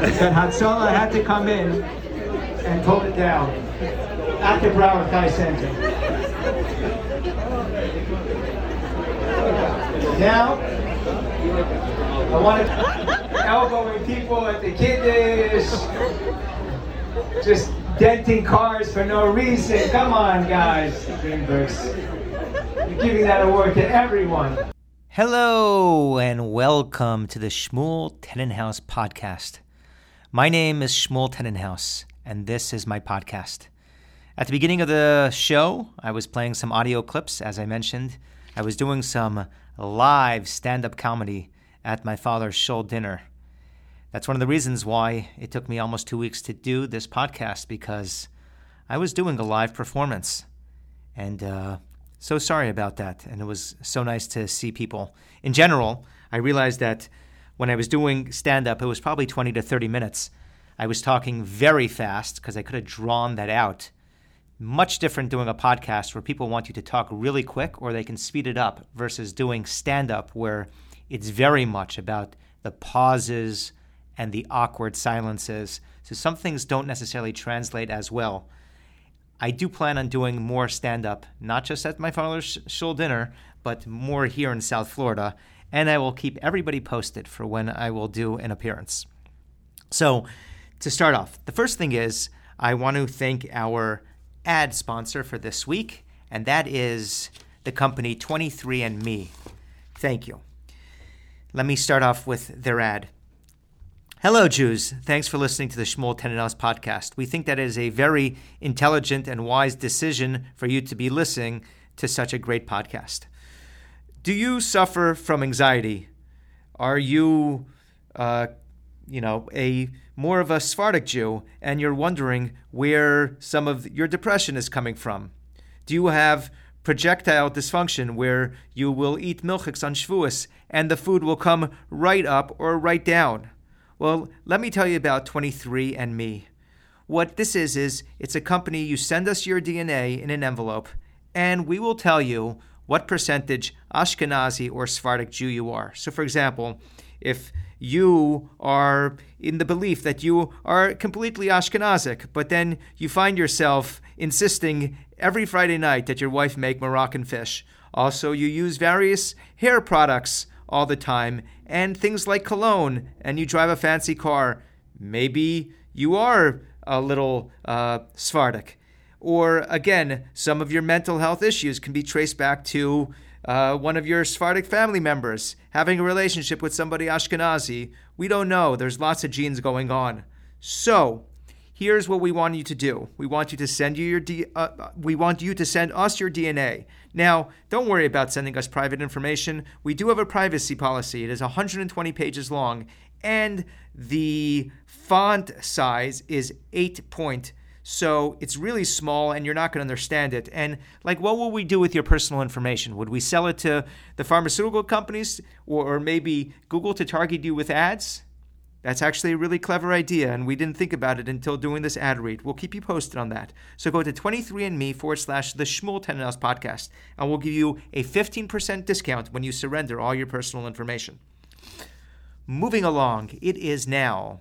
that Hatzalah had to come in and pull it down at the Broward Center. Now, I want to elbowing people at the kiddish, just denting cars for no reason. Come on, guys, Greenbergs. You're giving that award to everyone. Hello and welcome to the Shmuel Tenenhaus podcast. My name is Shmuel Tenenhaus, and this is my podcast. At the beginning of the show, I was playing some audio clips, as I mentioned. I was doing some live stand up comedy at my father's shul dinner. That's one of the reasons why it took me almost two weeks to do this podcast because I was doing a live performance. And uh, so sorry about that. And it was so nice to see people. In general, I realized that when I was doing stand up, it was probably 20 to 30 minutes. I was talking very fast because I could have drawn that out. Much different doing a podcast where people want you to talk really quick or they can speed it up versus doing stand up where it's very much about the pauses and the awkward silences. So some things don't necessarily translate as well. I do plan on doing more stand up, not just at my father's shul dinner, but more here in South Florida. And I will keep everybody posted for when I will do an appearance. So, to start off, the first thing is I want to thank our ad sponsor for this week, and that is the company 23andMe. Thank you. Let me start off with their ad. Hello, Jews. Thanks for listening to the Shmuel Tenenhaus podcast. We think that it is a very intelligent and wise decision for you to be listening to such a great podcast. Do you suffer from anxiety? Are you, uh, you know, a more of a Sephardic Jew, and you're wondering where some of your depression is coming from? Do you have projectile dysfunction where you will eat milchiks on Shavuos and the food will come right up or right down? Well, let me tell you about 23andMe. What this is, is it's a company you send us your DNA in an envelope, and we will tell you what percentage Ashkenazi or Sephardic Jew you are. So, for example, if you are in the belief that you are completely Ashkenazic, but then you find yourself insisting every Friday night that your wife make Moroccan fish. Also, you use various hair products all the time and things like cologne and you drive a fancy car, maybe you are a little uh. Or again, some of your mental health issues can be traced back to uh, one of your Sephardic family members having a relationship with somebody Ashkenazi. We don't know. There's lots of genes going on. So, here's what we want you to do. We want you to send you your D, uh, we want you to send us your DNA. Now, don't worry about sending us private information. We do have a privacy policy. It is 120 pages long and the font size is 8 point. So it's really small and you're not going to understand it. And like, what will we do with your personal information? Would we sell it to the pharmaceutical companies or, or maybe Google to target you with ads? That's actually a really clever idea, and we didn't think about it until doing this ad read. We'll keep you posted on that. So go to 23andme forward slash the Shmuel Tenenhaus podcast, and we'll give you a 15% discount when you surrender all your personal information. Moving along, it is now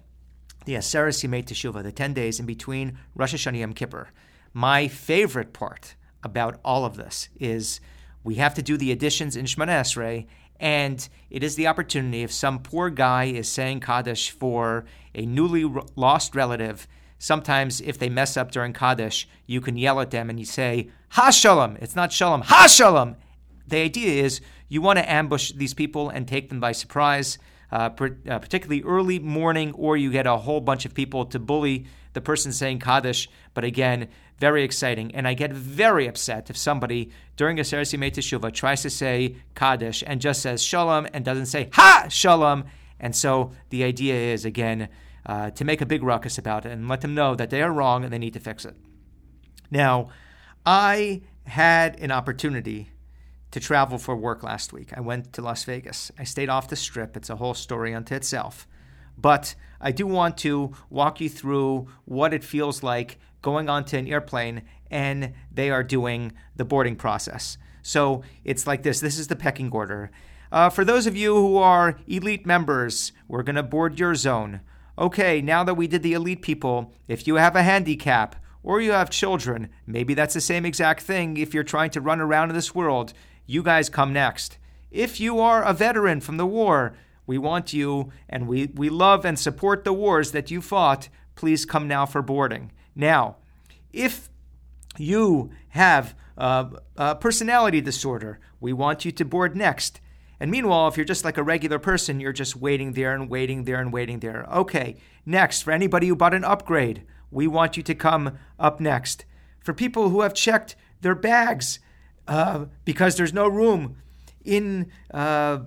the Aseret Yemei Teshuvah, the 10 days in between Rosh Hashanah Yom Kippur. My favorite part about all of this is we have to do the additions in Shemoneh Esrei, and it is the opportunity if some poor guy is saying Kaddish for a newly lost relative. Sometimes, if they mess up during Kaddish, you can yell at them and you say, Ha Shalom. It's not Shalom, Ha Shalom. The idea is you want to ambush these people and take them by surprise, uh, per, uh, particularly early morning, or you get a whole bunch of people to bully the person saying Kaddish. But again, very exciting. And I get very upset if somebody during a Aseret Yemei Teshuvah tries to say Kaddish and just says Shalom and doesn't say Ha Shalom. And so the idea is, again, uh, to make a big ruckus about it and let them know that they are wrong and they need to fix it. Now, I had an opportunity to travel for work last week. I went to Las Vegas. I stayed off the strip. It's a whole story unto itself. But I do want to walk you through what it feels like going onto an airplane and they are doing the boarding process. So it's like this this is the pecking order. Uh, for those of you who are elite members, we're going to board your zone. okay, now that we did the elite people, if you have a handicap or you have children, maybe that's the same exact thing if you're trying to run around in this world, you guys come next. If you are a veteran from the war, we want you and we, we love and support the wars that you fought. Please come now for boarding. Now, if you have a, a personality disorder, we want you to board next. And meanwhile, if you're just like a regular person, you're just waiting there and waiting there and waiting there. Okay, next, for anybody who bought an upgrade, we want you to come up next. For people who have checked their bags uh, because there's no room in uh,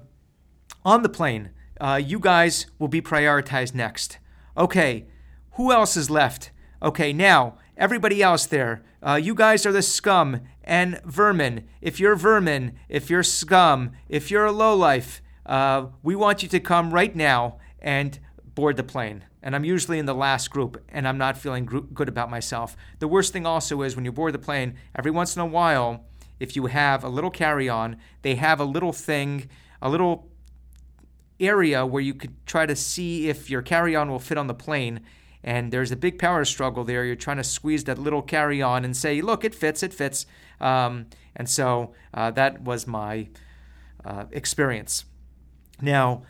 on the plane, uh, you guys will be prioritized next. Okay, who else is left? Okay, now everybody else there, uh, you guys are the scum and vermin. If you're vermin, if you're scum, if you're a lowlife, uh, we want you to come right now and board the plane. And I'm usually in the last group, and I'm not feeling good about myself. The worst thing also is when you board the plane, every once in a while, if you have a little carry on, they have a little thing, a little area where you could try to see if your carry on will fit on the plane and there's a big power struggle there. You're trying to squeeze that little carry on and say, look, it fits, it fits. Um, and so uh, that was my uh, experience. Now,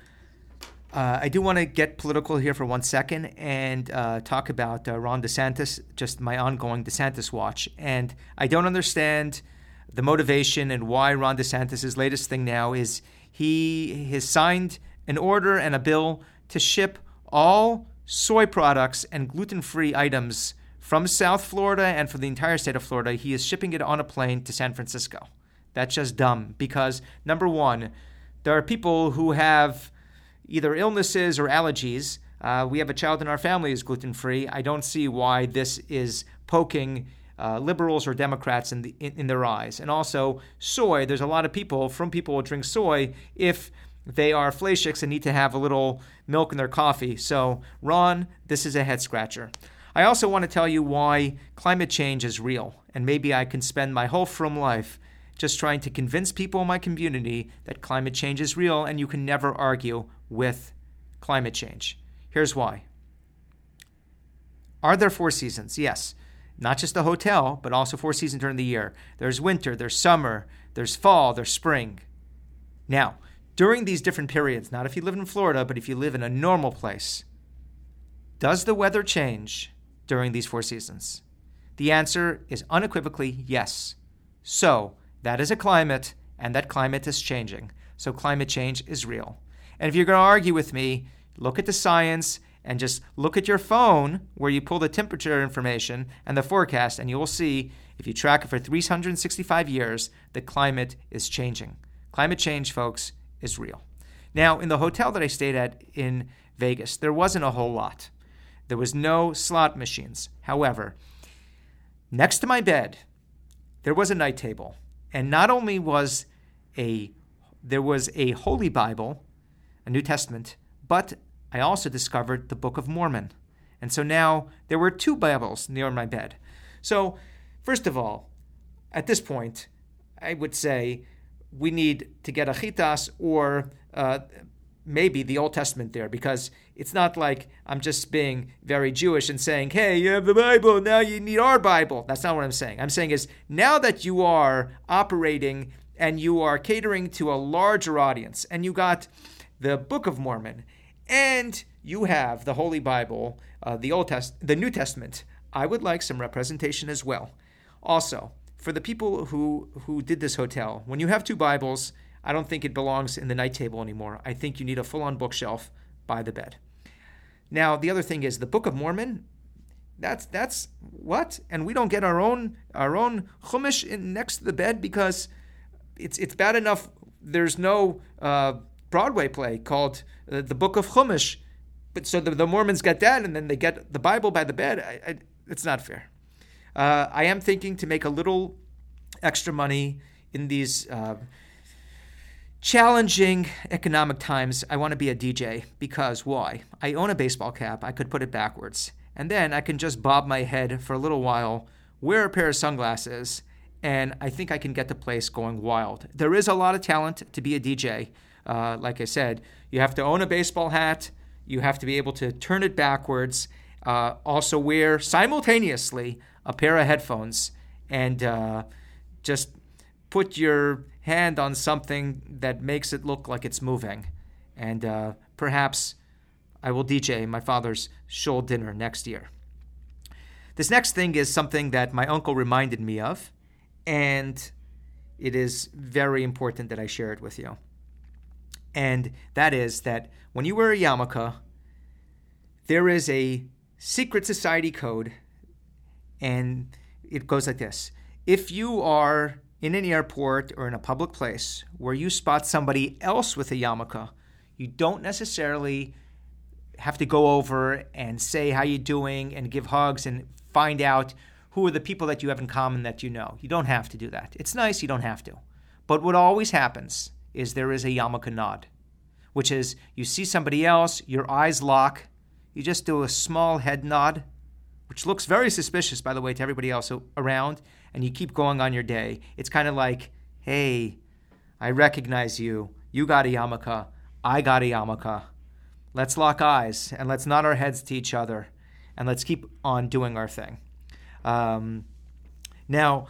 uh, I do want to get political here for one second and uh, talk about uh, Ron DeSantis, just my ongoing DeSantis watch. And I don't understand the motivation and why Ron DeSantis' latest thing now is he has signed an order and a bill to ship all soy products and gluten free items from South Florida and from the entire state of Florida. He is shipping it on a plane to San Francisco. That's just dumb because, number one, there are people who have either illnesses or allergies. Uh, we have a child in our family who's gluten free. I don't see why this is poking uh, liberals or Democrats in, the, in, in their eyes. And also, soy, there's a lot of people, from people who drink soy, if they are fleischiks and need to have a little milk in their coffee. So, Ron, this is a head scratcher. I also want to tell you why climate change is real, and maybe I can spend my whole from life just trying to convince people in my community that climate change is real and you can never argue with climate change. Here's why. Are there four seasons? Yes. Not just the hotel, but also four seasons during the year. There's winter, there's summer, there's fall, there's spring. Now, during these different periods, not if you live in Florida, but if you live in a normal place, does the weather change during these four seasons? The answer is unequivocally yes. So, that is a climate, and that climate is changing. So, climate change is real. And if you're going to argue with me, look at the science and just look at your phone where you pull the temperature information and the forecast, and you will see if you track it for 365 years, the climate is changing. Climate change, folks, is real. Now, in the hotel that I stayed at in Vegas, there wasn't a whole lot. There was no slot machines. However, next to my bed, there was a night table. And not only was a there was a Holy Bible, a New Testament, but I also discovered the Book of Mormon. And so now there were two Bibles near my bed. So, first of all, at this point, I would say we need to get a chitas or uh, maybe the Old Testament there because it's not like I'm just being very Jewish and saying, hey, you have the Bible, now you need our Bible. That's not what I'm saying. I'm saying is now that you are operating and you are catering to a larger audience and you got the Book of Mormon and you have the Holy Bible, uh, the Old Test, the New Testament, I would like some representation as well. Also, for the people who who did this hotel, when you have two Bibles, I don't think it belongs in the night table anymore. I think you need a full-on bookshelf by the bed. Now, the other thing is the Book of Mormon. That's that's what, and we don't get our own our own chumash in, next to the bed because it's it's bad enough. There's no uh, Broadway play called uh, the Book of Chumash, but so the, the, Mormons get that, and then they get the Bible by the bed. I, I, it's not fair. Uh, I am thinking to make a little extra money in these uh, challenging economic times. I want to be a DJ because why? I own a baseball cap. I could put it backwards. And then I can just bob my head for a little while, wear a pair of sunglasses, and I think I can get the place going wild. There is a lot of talent to be a DJ. Uh, like I said, you have to own a baseball hat, You have to be able to turn it backwards. Uh, also, wear simultaneously a pair of headphones and uh, just put your hand on something that makes it look like it's moving. And uh, perhaps I will DJ my father's shul dinner next year. This next thing is something that my uncle reminded me of, and it is very important that I share it with you. And that is that when you wear a yarmulke, there is a secret society code, and it goes like this If you are in an airport or in a public place where you spot somebody else with a yarmulke, you don't necessarily have to go over and say how you're doing and give hugs and find out who are the people that you have in common that you know. You don't have to do that. It's nice, you don't have to. But what always happens is there is a yarmulke nod, which is you see somebody else, your eyes lock, you just do a small head nod, which looks very suspicious, by the way, to everybody else around, and you keep going on your day. It's kind of like, hey, I recognize you. You got a yarmulke. I got a yarmulke. Let's lock eyes and let's nod our heads to each other and let's keep on doing our thing. Um, now,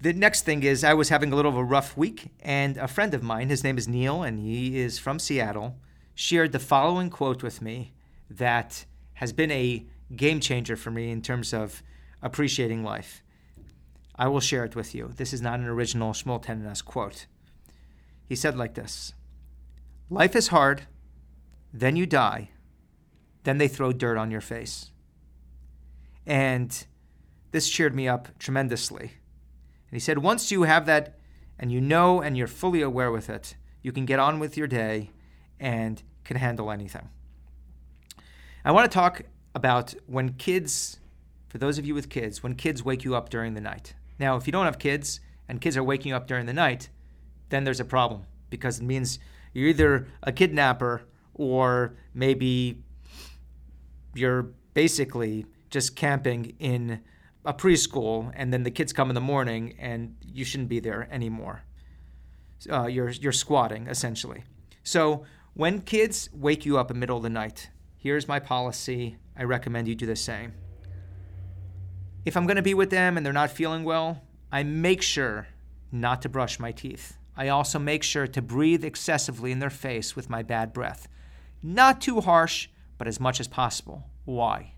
the next thing is I was having a little of a rough week, and a friend of mine, his name is Neil, and he is from Seattle, shared the following quote with me that has been a game changer for me in terms of appreciating life. I will share it with you. This is not an original Shmuel Tenenhaus quote. He said like this Life is hard, then you die, then they throw dirt on your face. And this cheered me up tremendously. And he said, once you have that and you know and you're fully aware with it, you can get on with your day and can handle anything. I want to talk about when kids, for those of you with kids, when kids wake you up during the night. Now, if you don't have kids and kids are waking you up during the night, then there's a problem because it means you're either a kidnapper or maybe you're basically just camping in a preschool and then the kids come in the morning and you shouldn't be there anymore. Uh, you're, you're squatting essentially. So when kids wake you up in the middle of the night, here's my policy. I recommend you do the same. If I'm going to be with them and they're not feeling well, I make sure not to brush my teeth. I also make sure to breathe excessively in their face with my bad breath. Not too harsh, but as much as possible. Why?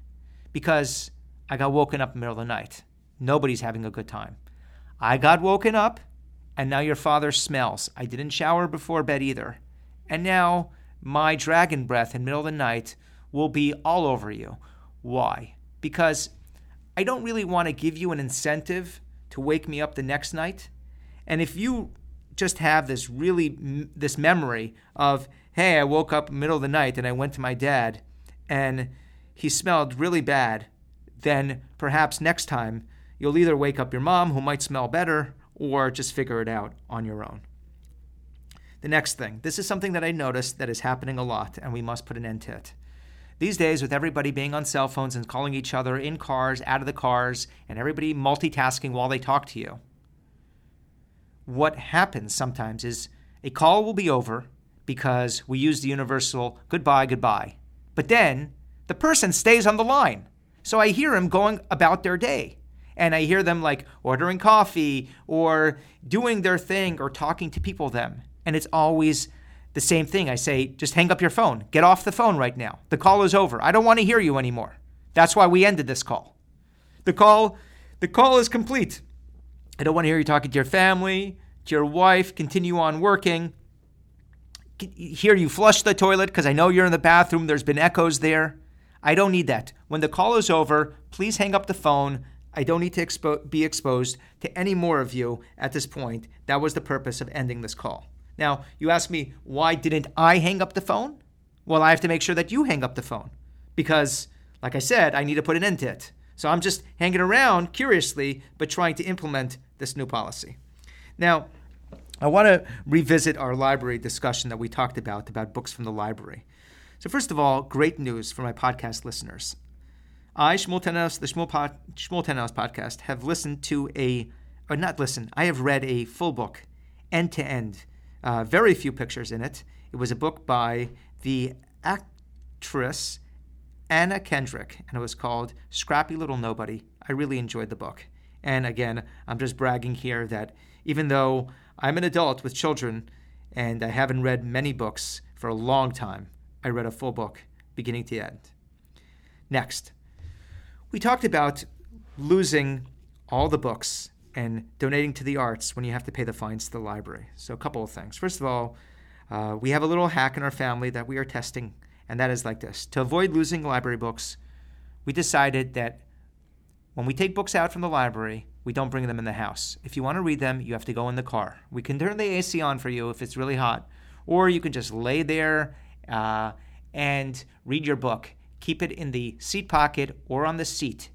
Because I got woken up in the middle of the night. Nobody's having a good time. I got woken up, and now your father smells. I didn't shower before bed either. And now my dragon breath in the middle of the night will be all over you. Why? Because I don't really want to give you an incentive to wake me up the next night. And if you just have this really this memory of hey i woke up middle of the night and i went to my dad and he smelled really bad then perhaps next time you'll either wake up your mom who might smell better or just figure it out on your own the next thing this is something that i noticed that is happening a lot and we must put an end to it these days with everybody being on cell phones and calling each other in cars out of the cars and everybody multitasking while they talk to you what happens sometimes is a call will be over because we use the universal goodbye, goodbye. But then the person stays on the line. So I hear them going about their day. And I hear them like ordering coffee or doing their thing or talking to people them. And it's always the same thing. I say, just hang up your phone. Get off the phone right now. The call is over. I don't want to hear you anymore. That's why we ended this call. The call the call is complete. I don't want to hear you talking to your family, to your wife, continue on working. Hear you flush the toilet because I know you're in the bathroom. There's been echoes there. I don't need that. When the call is over, please hang up the phone. I don't need to expo- be exposed to any more of you at this point. That was the purpose of ending this call. Now, you ask me, why didn't I hang up the phone? Well, I have to make sure that you hang up the phone because, like I said, I need to put an end to it. So I'm just hanging around curiously, but trying to implement this new policy. Now, I want to revisit our library discussion that we talked about, about books from the library. So, first of all, great news for my podcast listeners. I, Shmuel Tenenhaus, the Shmuel, Pod, Shmuel Tenenhaus podcast, have listened to a, or not listened, I have read a full book, end to end. Uh, very few pictures in it. It was a book by the actress Anna Kendrick, and it was called Scrappy Little Nobody. I really enjoyed the book. And again, I'm just bragging here that even though I'm an adult with children and I haven't read many books for a long time, I read a full book beginning to end. Next, we talked about losing all the books and donating to the arts when you have to pay the fines to the library. So, a couple of things. First of all, uh, we have a little hack in our family that we are testing, and that is like this. To avoid losing library books, we decided that when we take books out from the library, we don't bring them in the house. If you want to read them, you have to go in the car. We can turn the AC on for you if it's really hot, or you can just lay there uh, and read your book. Keep it in the seat pocket or on the seat.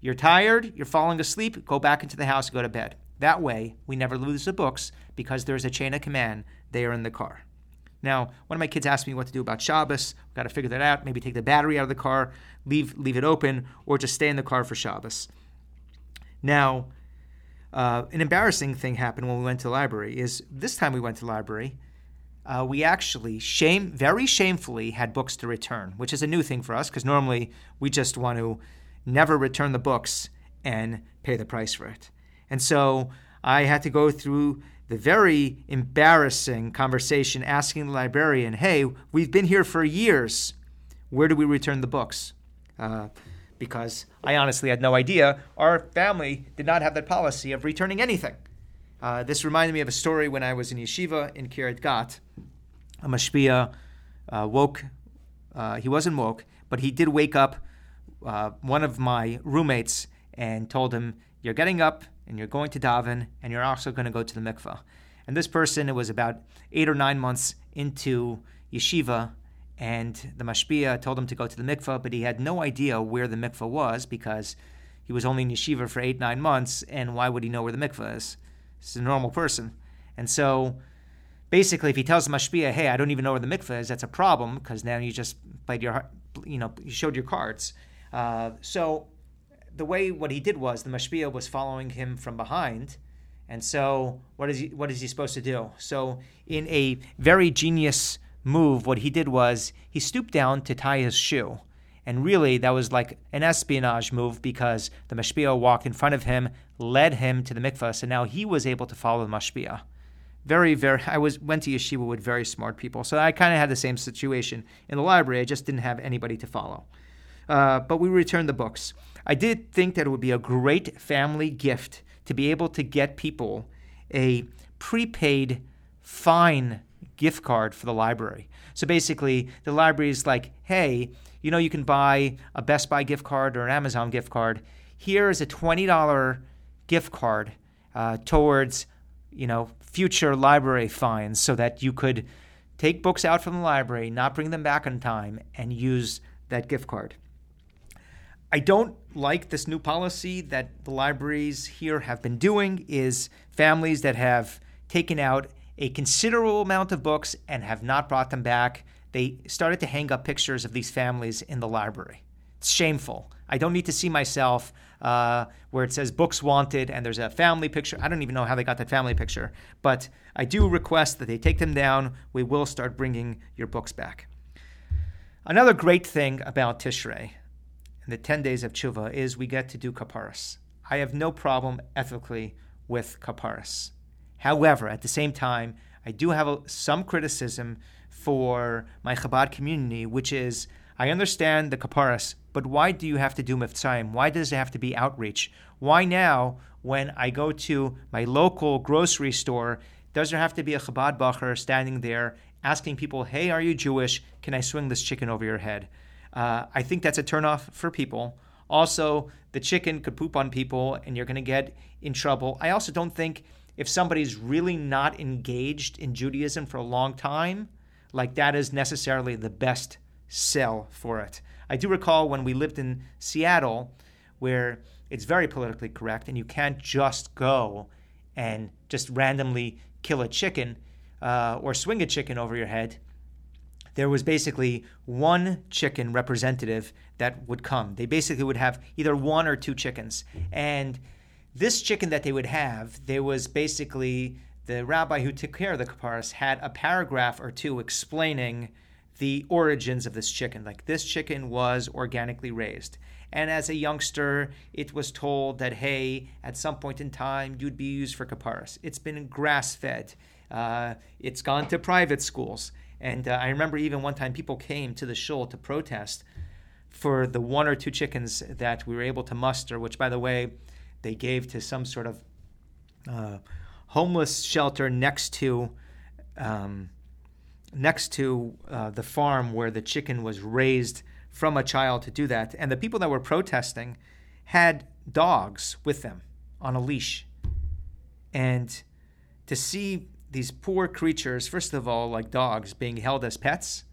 You're tired, you're falling asleep, go back into the house, go to bed. That way, we never lose the books because there's a chain of command. They are in the car. Now, one of my kids asked me what to do about Shabbos. We've got to figure that out. Maybe take the battery out of the car, leave leave it open, or just stay in the car for Shabbos. Now, uh, an embarrassing thing happened when we went to the library. Is this time we went to the library, uh, we actually shame very shamefully had books to return, which is a new thing for us because normally we just want to never return the books and pay the price for it. And so I had to go through the very embarrassing conversation asking the librarian, hey, we've been here for years. Where do we return the books? Uh, because I honestly had no idea. Our family did not have that policy of returning anything. Uh, this reminded me of a story when I was in yeshiva in Kiryat Gat. A mashpia uh, woke, uh, he wasn't woke, but he did wake up uh, one of my roommates and told him, You're getting up and you're going to daven, and you're also going to go to the mikveh. And this person, it was about eight or nine months into yeshiva, and the mashpia told him to go to the mikveh, but he had no idea where the mikveh was because he was only in yeshiva for eight, nine months, and why would he know where the mikveh is? He's a normal person. And so basically, if he tells the mashpia, hey, I don't even know where the mikveh is, that's a problem because now you just played your, you know, you showed your cards. Uh, so the way what he did was the mashpia was following him from behind, and so what is he what is he supposed to do? So in a very genius move, what he did was he stooped down to tie his shoe. And really, that was like an espionage move because the mashpia walked in front of him, led him to the mikvah, so now he was able to follow the mashpia. Very, very. I was went to yeshiva with very smart people, so I kind of had the same situation in the library. I just didn't have anybody to follow. Uh, but we returned the books. I did think that it would be a great family gift to be able to get people a prepaid fine gift card for the library. So basically, the library is like, hey, you know, you can buy a Best Buy gift card or an Amazon gift card. Here is a $20 gift card uh, towards, you know, future library fines so that you could take books out from the library, not bring them back on time, and use that gift card. I don't like this new policy that the libraries here have been doing is families that have taken out a considerable amount of books and have not brought them back. They started to hang up pictures of these families in the library. It's shameful. I don't need to see myself uh, where it says books wanted and there's a family picture. I don't even know how they got that family picture, but I do request that they take them down. We will start bringing your books back. Another great thing about Tishrei in the 10 days of tshuva is we get to do kaparas. I have no problem ethically with kaparas. However, at the same time, I do have a, some criticism for my Chabad community, which is I understand the kaparas, but why do you have to do mivtzaim? Why does it have to be outreach? Why now, when I go to my local grocery store, does there have to be a Chabad bacher standing there asking people, hey, are you Jewish? Can I swing this chicken over your head? Uh, I think that's a turnoff for people. Also, the chicken could poop on people and you're going to get in trouble. I also don't think if somebody's really not engaged in Judaism for a long time, like that is necessarily the best sell for it. I do recall when we lived in Seattle, where it's very politically correct and you can't just go and just randomly kill a chicken uh, or swing a chicken over your head there was basically one chicken representative that would come. They basically would have either one or two chickens. And this chicken that they would have, there was basically the rabbi who took care of the kaparas had a paragraph or two explaining the origins of this chicken. Like this chicken was organically raised. And as a youngster, it was told that, hey, at some point in time, you'd be used for kaparas. It's been grass fed, uh, it's gone to private schools. And uh, I remember even one time people came to the shul to protest for the one or two chickens that we were able to muster, which, by the way, they gave to some sort of uh, homeless shelter next to um, next to uh, the farm where the chicken was raised from a child to do that. And the people that were protesting had dogs with them on a leash. And to see these poor creatures, first of all, like dogs, being held as pets,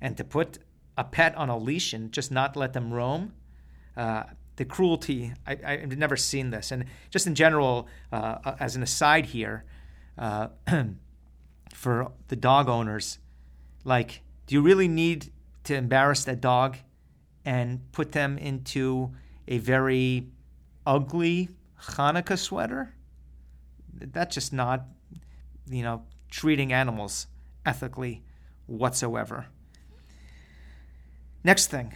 and to put a pet on a leash and just not let them roam, uh, the cruelty, I, have never seen this. And just in general, uh, uh as an aside here, uh, for the dog owners, like, do you really need to embarrass that dog and put them into a very ugly Hanukkah sweater? That's just not, you know, treating animals ethically whatsoever. Next thing,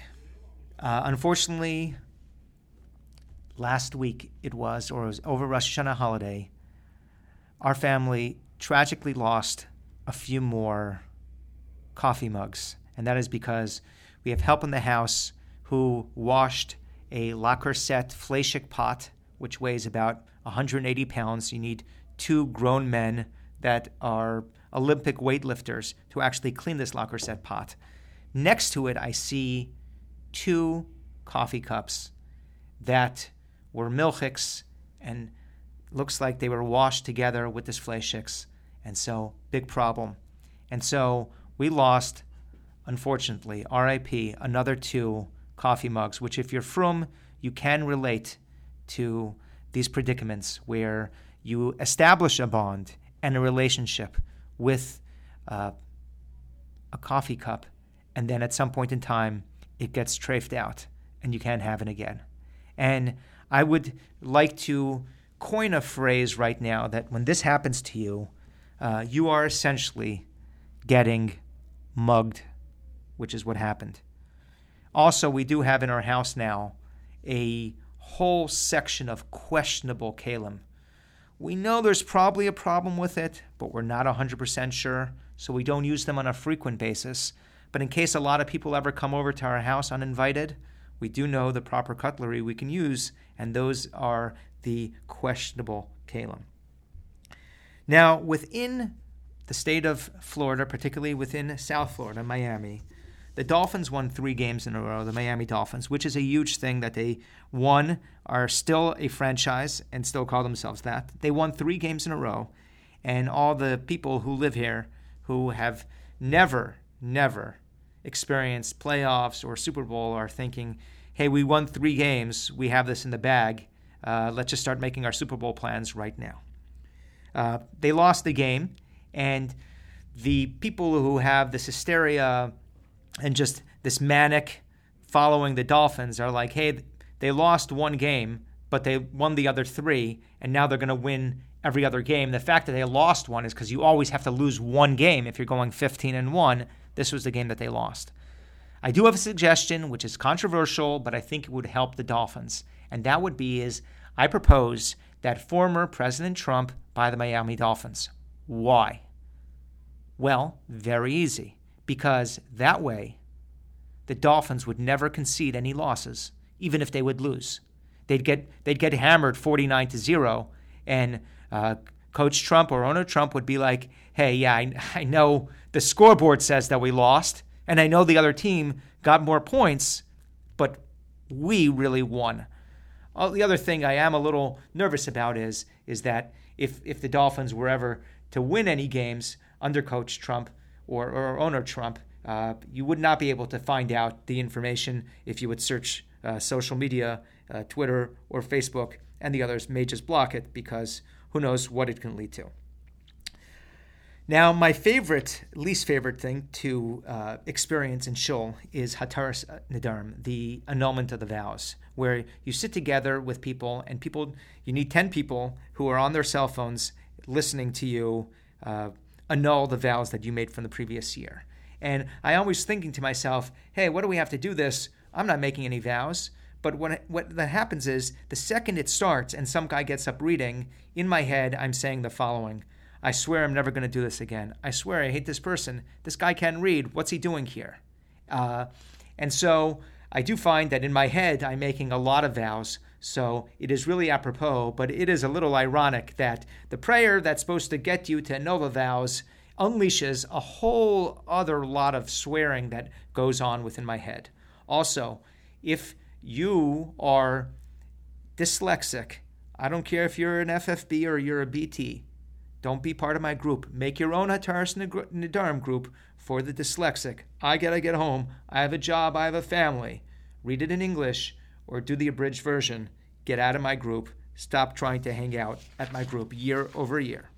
uh, unfortunately, last week it was, or it was over Rosh Hashanah holiday, our family tragically lost a few more coffee mugs. And that is because we have help in the house who washed a Le Creuset Fleishik pot, which weighs about 180 pounds. You need two grown men that are Olympic weightlifters to actually clean this La pot. Next to it, I see two coffee cups that were milchiks and looks like they were washed together with this fleishiks. And so, big problem. And so, we lost, unfortunately, RIP, another two coffee mugs, which, if you're from, you can relate to these predicaments where you establish a bond and a relationship with uh, a coffee cup and then at some point in time it gets trafed out and you can't have it again. And I would like to coin a phrase right now that when this happens to you, uh, you are essentially getting mugged, which is what happened. Also, we do have in our house now a whole section of questionable kalim. We know there's probably a problem with it, but we're not 100% sure, so we don't use them on a frequent basis. But in case a lot of people ever come over to our house uninvited, we do know the proper cutlery we can use, and those are the questionable kalim. Now, within the state of Florida, particularly within South Florida, Miami, the Dolphins won three games in a row, the Miami Dolphins, which is a huge thing that they won, are still a franchise and still call themselves that. They won three games in a row, and all the people who live here who have never never experienced playoffs or Super Bowl are thinking, hey, we won three games, we have this in the bag. Uh, let's just start making our Super Bowl plans right now. Uh, they lost the game, and the people who have this hysteria and just this manic following the Dolphins are like, hey, they lost one game, but they won the other three, and now they're going to win every other game. The fact that they lost one is because you always have to lose one game if you're going 15 and 1. This was the game that they lost. I do have a suggestion, which is controversial, but I think it would help the Dolphins. And that would be is I propose that former President Trump buy the Miami Dolphins. Why? Well, very easy. Because that way, the Dolphins would never concede any losses, even if they would lose. They'd get they'd get hammered 49 to zero, and uh, Coach Trump or owner Trump would be like, hey, yeah, I, I know the scoreboard says that we lost, and I know the other team got more points, but we really won. The other thing I am a little nervous about is is that if if the Dolphins were ever to win any games under Coach Trump or, or owner Trump, uh, you would not be able to find out the information if you would search uh, social media, uh, Twitter or Facebook, and the others may just block it because who knows what it can lead to. Now, my favorite, least favorite thing to uh, experience in Shul is Hataras Nedarim, the annulment of the vows, where you sit together with people and people, you need 10 people who are on their cell phones listening to you uh, annul the vows that you made from the previous year. And I always thinking to myself, hey, what do we have to do this? I'm not making any vows. But what what that happens is the second it starts and some guy gets up reading, in my head I'm saying the following: I swear I'm never going to do this again. I swear I hate this person. This guy can't read. What's he doing here? Uh, and so I do find that in my head I'm making a lot of vows. So it is really apropos, but it is a little ironic that the prayer that's supposed to get you to the vows unleashes a whole other lot of swearing that goes on within my head. Also, if you are dyslexic, I don't care if you're an FFB or you're a BT, don't be part of my group. Make your own Hataras Nedarim group for the dyslexic. I gotta get home. I have a job. I have a family. Read it in English or do the abridged version. Get out of my group. Stop trying to hang out at my group year over year.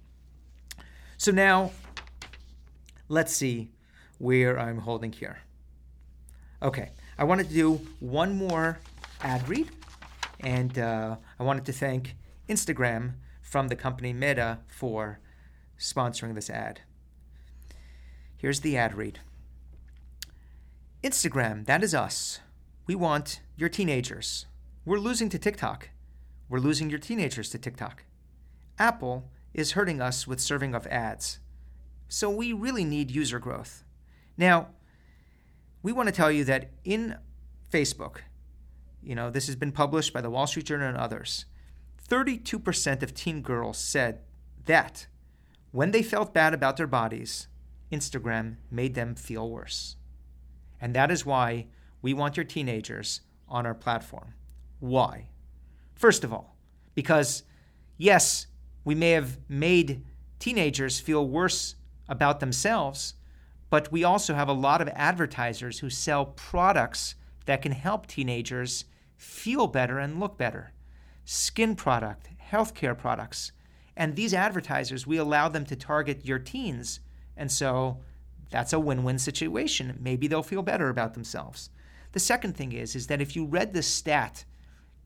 So now, let's see where I'm holding here. Okay, I wanted to do one more ad read, and uh, I wanted to thank Instagram from the company Meta for sponsoring this ad. Here's the ad read Instagram, that is us. We want your teenagers. We're losing to TikTok. We're losing your teenagers to TikTok. Apple is hurting us with serving of ads. So we really need user growth. Now, we want to tell you that in Facebook, you know, this has been published by the Wall Street Journal and others. 32% of teen girls said that when they felt bad about their bodies, Instagram made them feel worse. And that is why we want your teenagers on our platform. Why? First of all, because yes, we may have made teenagers feel worse about themselves, but we also have a lot of advertisers who sell products that can help teenagers feel better and look better skin product, healthcare products. And these advertisers, we allow them to target your teens. And so that's a win win situation. Maybe they'll feel better about themselves. The second thing is, is that if you read the stat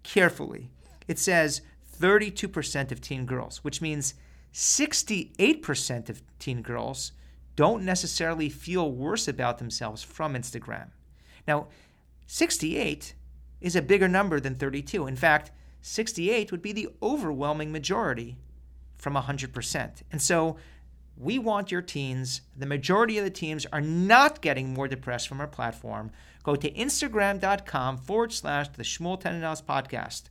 carefully, it says 32% of teen girls, which means 68% of teen girls don't necessarily feel worse about themselves from Instagram. Now, 68 is a bigger number than 32. In fact, 68 would be the overwhelming majority from 100%. And so we want your teens, the majority of the teens are not getting more depressed from our platform. Go to instagram.com forward slash the Shmuel Tenenhaus podcast.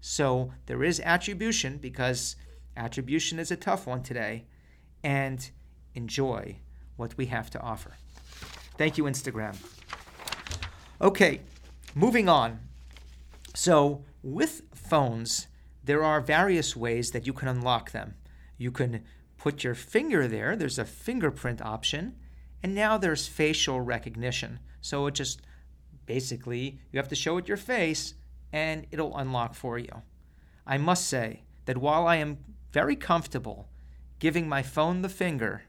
So there is attribution because attribution is a tough one today. And enjoy what we have to offer. Thank you, Instagram. Okay, moving on. So, with phones, there are various ways that you can unlock them. You can put your finger there, there's a fingerprint option, and now there's facial recognition. So it just basically, you have to show it your face and it'll unlock for you. I must say that while I am very comfortable giving my phone the finger,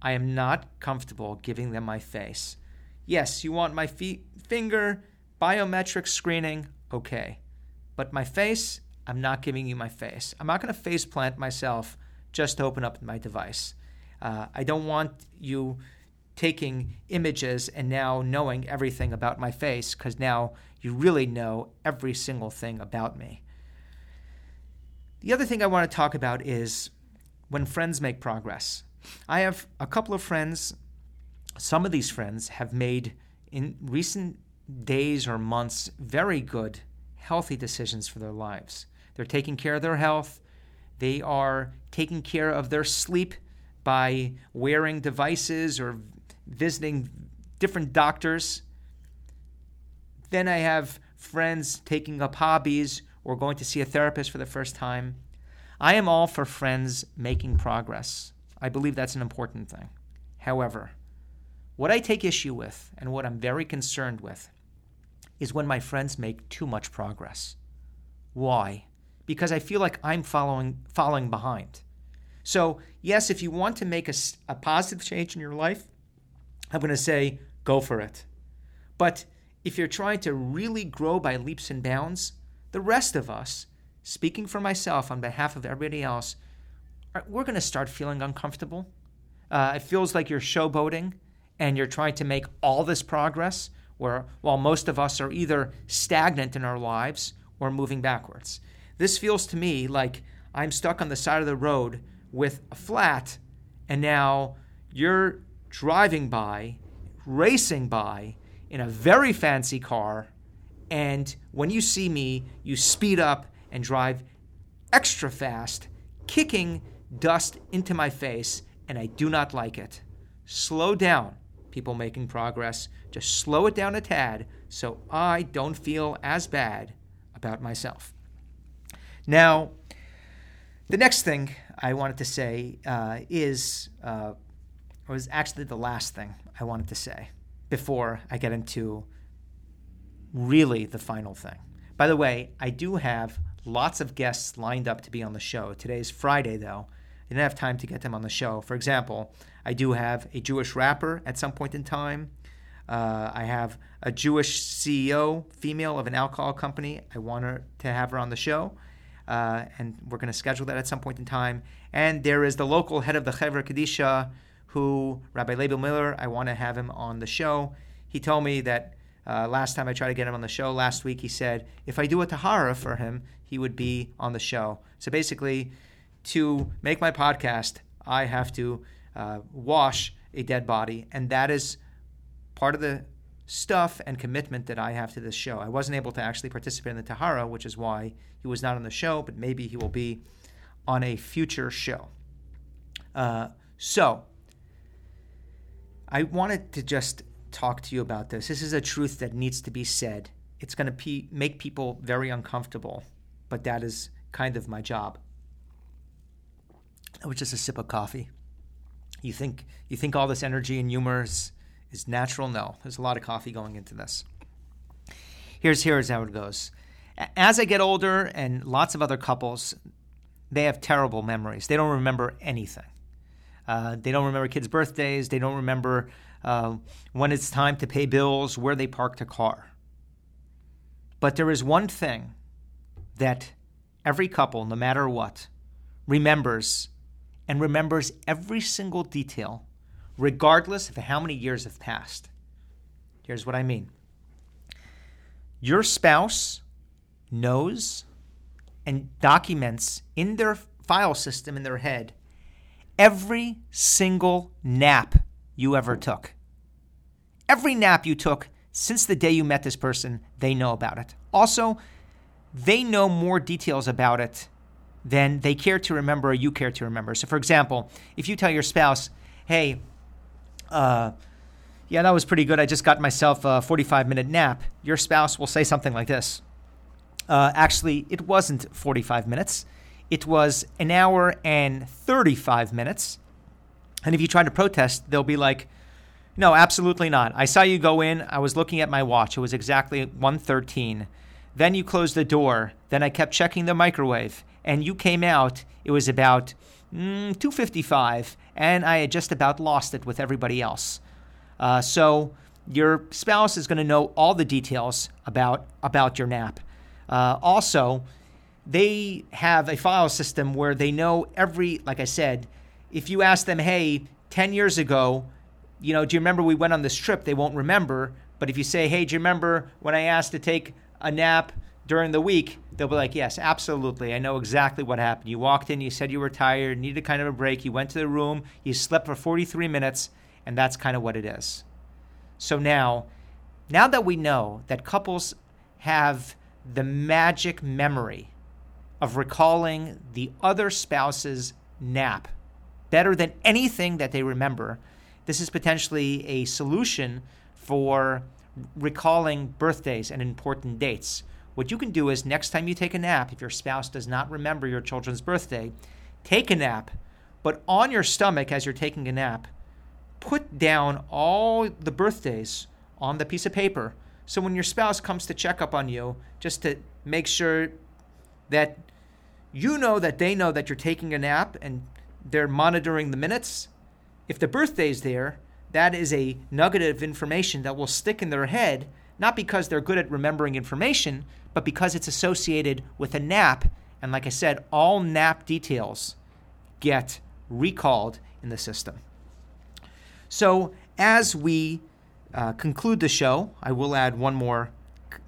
I am not comfortable giving them my face. Yes, you want my finger, biometric screening, okay. But my face, I'm not giving you my face. I'm not going to face plant myself just to open up my device. Uh, I don't want you taking images and now knowing everything about my face because now you really know every single thing about me. The other thing I want to talk about is when friends make progress. I have a couple of friends, some of these friends have made in recent days or months very good healthy decisions for their lives. They're taking care of their health, they are taking care of their sleep by wearing devices or visiting different doctors. Then I have friends taking up hobbies or going to see a therapist for the first time. I am all for friends making progress. I believe that's an important thing. However, what I take issue with and what I'm very concerned with is when my friends make too much progress. Why? Because I feel like I'm following falling behind. So, yes, if you want to make a, a positive change in your life, I'm going to say go for it. But if you're trying to really grow by leaps and bounds, the rest of us, speaking for myself on behalf of everybody else, we're going to start feeling uncomfortable. Uh, it feels like you're showboating and you're trying to make all this progress, where while most of us are either stagnant in our lives or moving backwards. This feels to me like I'm stuck on the side of the road with a flat, and now you're driving by, racing by in a very fancy car, and when you see me, you speed up and drive extra fast, kicking dust into my face, and I do not like it. Slow down, people making progress. Just slow it down a tad so I don't feel as bad about myself. Now, the next thing I wanted to say uh, is, uh, was actually the last thing I wanted to say before I get into really the final thing. By the way, I do have lots of guests lined up to be on the show. Today's Friday, though. I didn't have time to get them on the show. For example, I do have a Jewish rapper at some point in time. Uh, I have a Jewish CEO, female of an alcohol company. I want her to have her on the show, uh, and we're going to schedule that at some point in time. And there is the local head of the Chevra Kadisha, who Rabbi Label Miller. I want to have him on the show. He told me that uh, last time I tried to get him on the show last week, he said if I do a tahara for him, he would be on the show. So basically, to make my podcast, I have to uh, wash a dead body, and that is part of the stuff and commitment that I have to this show. I wasn't able to actually participate in the tahara, which is why he was not on the show, but maybe he will be on a future show. Uh, so, I wanted to just talk to you about this. This is a truth that needs to be said. It's going to pe- make people very uncomfortable, but that is kind of my job. That was just a sip of coffee. You think you think all this energy and humor is, is natural? No, there's a lot of coffee going into this. Here's here's how it goes. As I get older, and lots of other couples, they have terrible memories. They don't remember anything. Uh, they don't remember kids' birthdays. They don't remember uh, when it's time to pay bills, where they parked a car. But there is one thing that every couple, no matter what, remembers and remembers every single detail, regardless of how many years have passed. Here's what I mean your spouse knows and documents in their file system in their head every single nap you ever took. Every nap you took since the day you met this person, they know about it. Also, they know more details about it than they care to remember or you care to remember. So, for example, if you tell your spouse, hey, uh, yeah, that was pretty good. I just got myself a 45 minute nap. Your spouse will say something like this uh, Actually, it wasn't 45 minutes, it was an hour and 35 minutes. And if you try to protest, they'll be like, no, absolutely not. I saw you go in. I was looking at my watch. It was exactly 1:13. Then you closed the door. Then I kept checking the microwave, and you came out. It was about mm, 2:55, and I had just about lost it with everybody else. Uh, so your spouse is going to know all the details about about your nap. Uh, also, they have a file system where they know every, like I said, if you ask them, hey, 10 years ago, you know, do you remember we went on this trip? They won't remember. But if you say, hey, do you remember when I asked to take a nap during the week? They'll be like, yes, absolutely. I know exactly what happened. You walked in, you said you were tired, needed kind of a break. You went to the room, you slept for 43 minutes, and that's kind of what it is. So now, now that we know that couples have the magic memory of recalling the other spouse's nap better than anything that they remember, this is potentially a solution for recalling birthdays and important dates. What you can do is next time you take a nap, if your spouse does not remember your children's birthday, take a nap, but on your stomach as you're taking a nap, put down all the birthdays on the piece of paper. So when your spouse comes to check up on you, just to make sure that you know that they know that you're taking a nap and they're monitoring the minutes. If the birthday's there, that is a nugget of information that will stick in their head, not because they're good at remembering information, but because it's associated with a nap. And like I said, all nap details get recalled in the system. So as we uh, conclude the show, I will add one more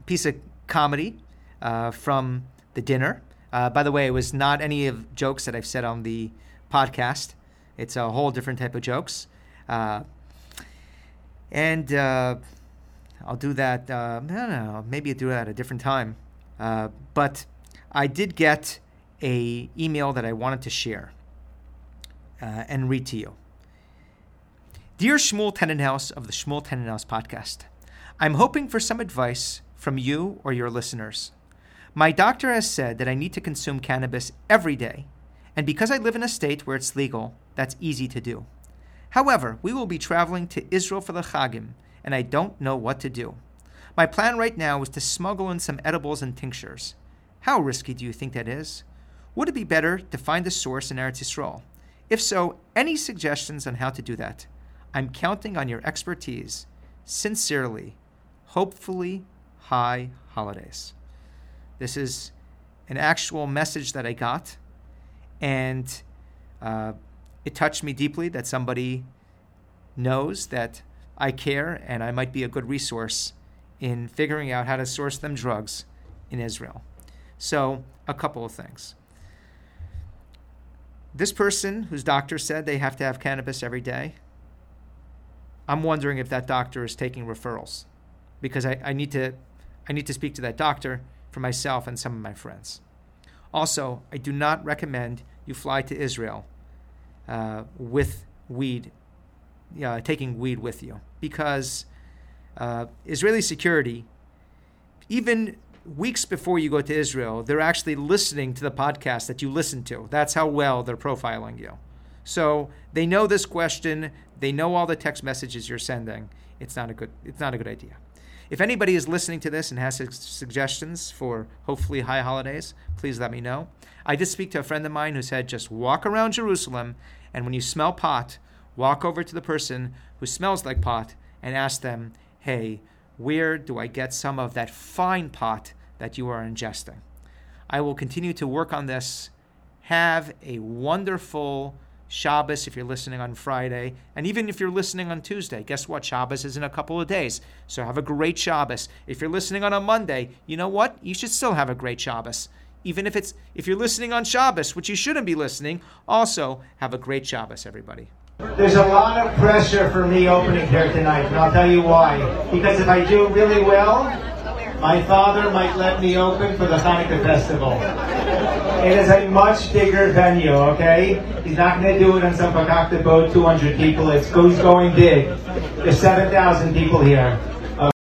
piece of comedy uh, from the dinner. Uh, by the way, it was not any of jokes that I've said on the podcast. It's a whole different type of jokes. Uh, and uh, I'll do that. Uh, I don't know. Maybe I'll do that at a different time. Uh, but I did get a email that I wanted to share uh, and read to you. Dear Shmuel Tenenhaus of the Shmuel Tenenhaus podcast, I'm hoping for some advice from you or your listeners. My doctor has said that I need to consume cannabis every day, and because I live in a state where it's legal, that's easy to do. However, we will be traveling to Israel for the Chagim, and I don't know what to do. My plan right now is to smuggle in some edibles and tinctures. How risky do you think that is? Would it be better to find a source in Eretz Yisrael? If so, any suggestions on how to do that? I'm counting on your expertise. Sincerely, hopefully, high holidays. This is an actual message that I got, and uh, it touched me deeply that somebody knows that I care and I might be a good resource in figuring out how to source them drugs in Israel. So, a couple of things. This person whose doctor said they have to have cannabis every day, I'm wondering if that doctor is taking referrals because I, I, need to I need to speak to that doctor for myself and some of my friends. Also, I do not recommend you fly to Israel uh, with weed, uh, taking weed with you, because uh, Israeli security, even weeks before you go to Israel, they're actually listening to the podcast that you listen to. That's how well they're profiling you. So they know this question. They know all the text messages you're sending. It's not a good. It's not a good idea. If anybody is listening to this and has suggestions for hopefully high holidays, please let me know. I did speak to a friend of mine who said just walk around Jerusalem and when you smell pot, walk over to the person who smells like pot and ask them, hey, where do I get some of that fine pot that you are ingesting? I will continue to work on this. Have a wonderful Shabbos if you're listening on Friday, and even if you're listening on Tuesday. Guess what? Shabbos is in a couple of days. So have a great Shabbos. If you're listening on a Monday, you know what? You should still have a great Shabbos. Even if it's if you're listening on Shabbos, which you shouldn't be listening, also have a great Shabbos, everybody. There's a lot of pressure for me opening here tonight, and I'll tell you why. Because if I do really well, my father might let me open for the Hanukkah festival. It is a much bigger venue, okay? He's not going to do it on some Pakakta boat, 200 people. It's goes going big. There's 7,000 people here.